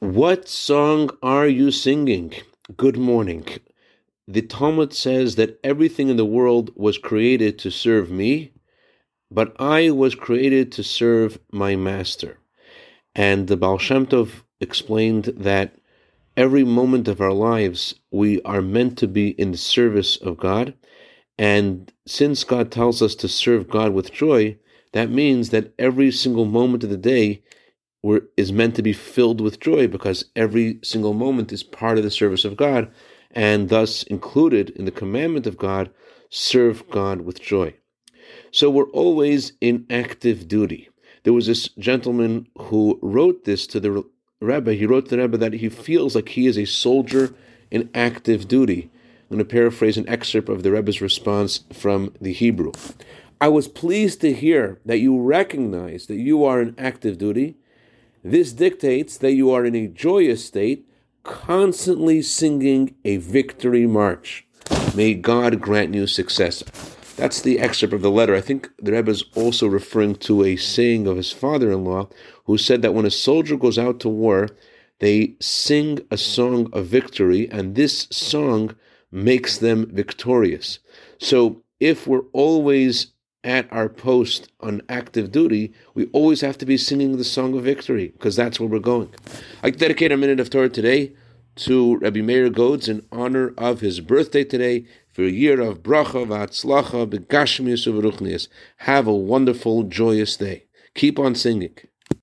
What song are you singing? Good morning. The Talmud says that everything in the world was created to serve me, but I was created to serve my master. And the Baal Shem Tov explained that every moment of our lives we are meant to be in the service of God. And since God tells us to serve God with joy, that means that every single moment of the day is meant to be filled with joy because every single moment is part of the service of God and thus included in the commandment of God serve God with joy. So we're always in active duty. There was this gentleman who wrote this to the Rebbe. He wrote to the Rebbe that he feels like he is a soldier in active duty. I'm going to paraphrase an excerpt of the Rebbe's response from the Hebrew. I was pleased to hear that you recognize that you are in active duty this dictates that you are in a joyous state, constantly singing a victory march. May God grant you success. That's the excerpt of the letter. I think the Rebbe is also referring to a saying of his father in law, who said that when a soldier goes out to war, they sing a song of victory, and this song makes them victorious. So if we're always at our post on active duty, we always have to be singing the song of victory because that's where we're going. I dedicate a minute of Torah today to Rabbi Meir Godes in honor of his birthday today for a year of bracha v'atzlacha begashmius uveruchnius. Have a wonderful, joyous day. Keep on singing.